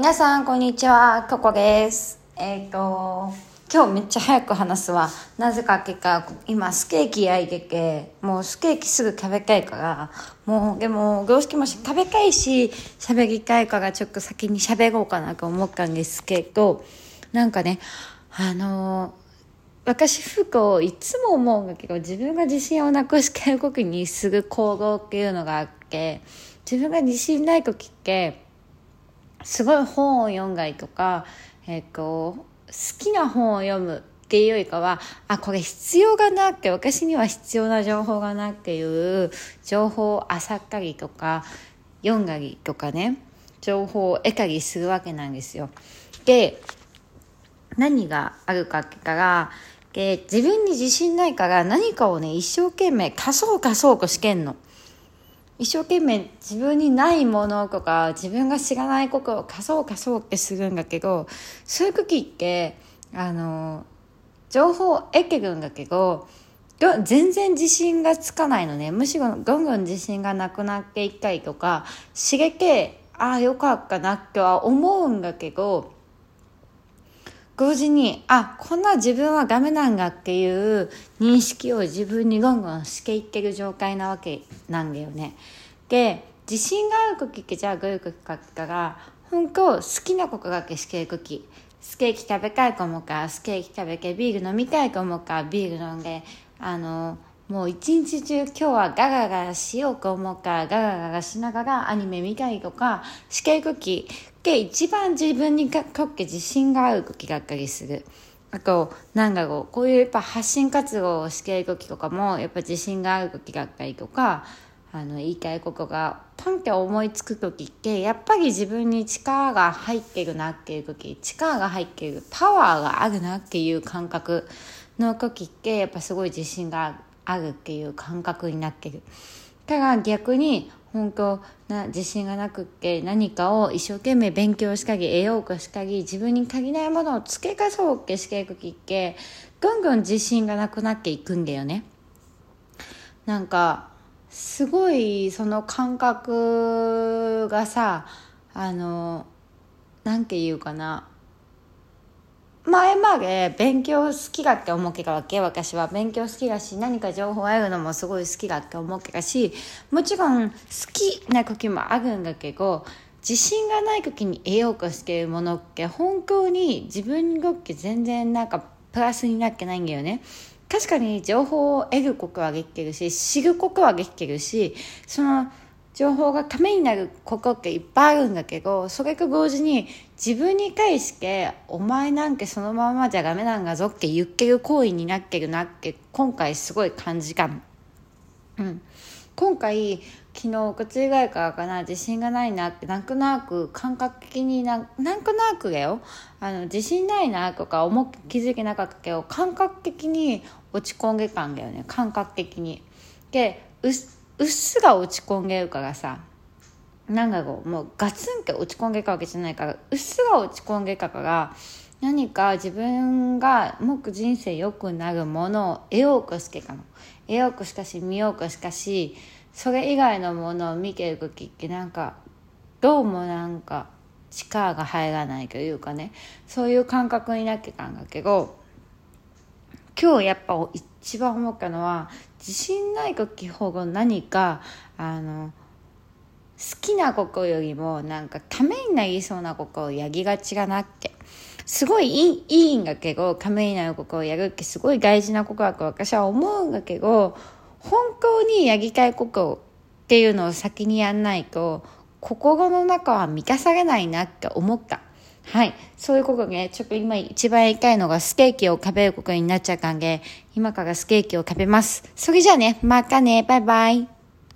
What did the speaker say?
皆さん、こんにちは。ココです。えっ、と、今日めっちゃ早く話すわ。なぜかってか、今、スケーキ焼いてて、もうスケーキすぐ食べたいから、もう、でも、どうしても食べたいし、喋りたいから、ちょっと先に喋ろうかなと思ったんですけど、なんかね、あの私服をいつも思うんだけど自分が自信をなくしてる時にすぐ行動っていうのがあって自分が自信ない時ってすごい本を読んだりとか、えっと好きな本を読むっていうよりかはあこれ必要がなくて私には必要な情報がなっていう情報を漁ったりとか読んだりとかね情報を得たりするわけなんですよ。で何があるかってからで自分に自信ないから何かをね一生懸命貸そう貸そうとしてんの一生懸命自分にないものとか自分が知らないことを貸そう貸そうってするんだけどそういう時ってあの情報を得てるんだけど全然自信がつかないのね。むしろどんどん自信がなくなっていったりとか刺激ああよかったなとは思うんだけど同時にあこんな自分はダメなんだっていう認識を自分にゴンゴンしていってる状態なわけなんだよね。で自信がある時ってじゃあどういう時かって言ったら本当好きなことだけしてる時スケーキ食べたいかもかスケーキ食べてビール飲みたいかもかビール飲んであのもう一日中今日はガガガしようか思うかガガガガしながらアニメ見たりとかしてる時って一番自分にとって自信がある時だったりする。あと、なんだろう、こういうやっぱ発信活動をしている時とかも、やっぱ自信がある時だったりとか、あの、言いたいことが、パンって思いつく時って、やっぱり自分に力が入ってるなっていう時、力が入ってる、パワーがあるなっていう感覚の時って、やっぱすごい自信があるっていう感覚になってる。だ逆に、本当な自信がなくって何かを一生懸命勉強したり得ようとしたり自分に足りないものを付け足そうってしていく時ってどんどん自信がなくなっていくんだよね。なんかすごいその感覚がさあのなんて言うかな。前まで勉強好きだって思ってたわけ私は。勉強好きだし何か情報を得るのもすごい好きだって思ってたしもちろん好きな時もあるんだけど自信がない時に得ようとしているものって本当に自分にとって全然なんかプラスになってないんだよね。確かに情報を得ることはできてるし知ることはできてるしその情報がためになることっていっぱいあるんだけどそれと同時に自分に対して「お前なんてそのままじゃダメなんだぞ」って言ってる行為になってるなって今回すごい感じたの。うん、今回昨日お靴以外からかな自信がないなってなんとなく感覚的にななんとなくだよあの自信ないなとか思気づけなかったけど感覚的に落ち込んでたんだよね感覚的に。でうっうっすら落ち込んでるからさなんだろうもうガツンって落ち込んでたわけじゃないからうっすら落ち込んでたから何か自分がもっと人生良くなるものを得ようとしてたの。得ようとしたし見ようとしたしそれ以外のものを見てる時ってなんかどうもなんか力が入らないというかねそういう感覚になってたんだけど今日やっぱ一番思ったのは自信ない時ほど何かあの好きなことよりもなんかためになりそうなことをやりがちだなって。すごいいいいいんだけどためになることをやるってすごい大事なことだと私は思うんだけど本当にやりたいことっていうのを先にやんないと心の中は満たされないなって思った。はい。そういうことね、ちょっと今一番言いたいのがスケーキを食べることになっちゃったんで、今からスケーキを食べます。それじゃあね、またね、バイバイ。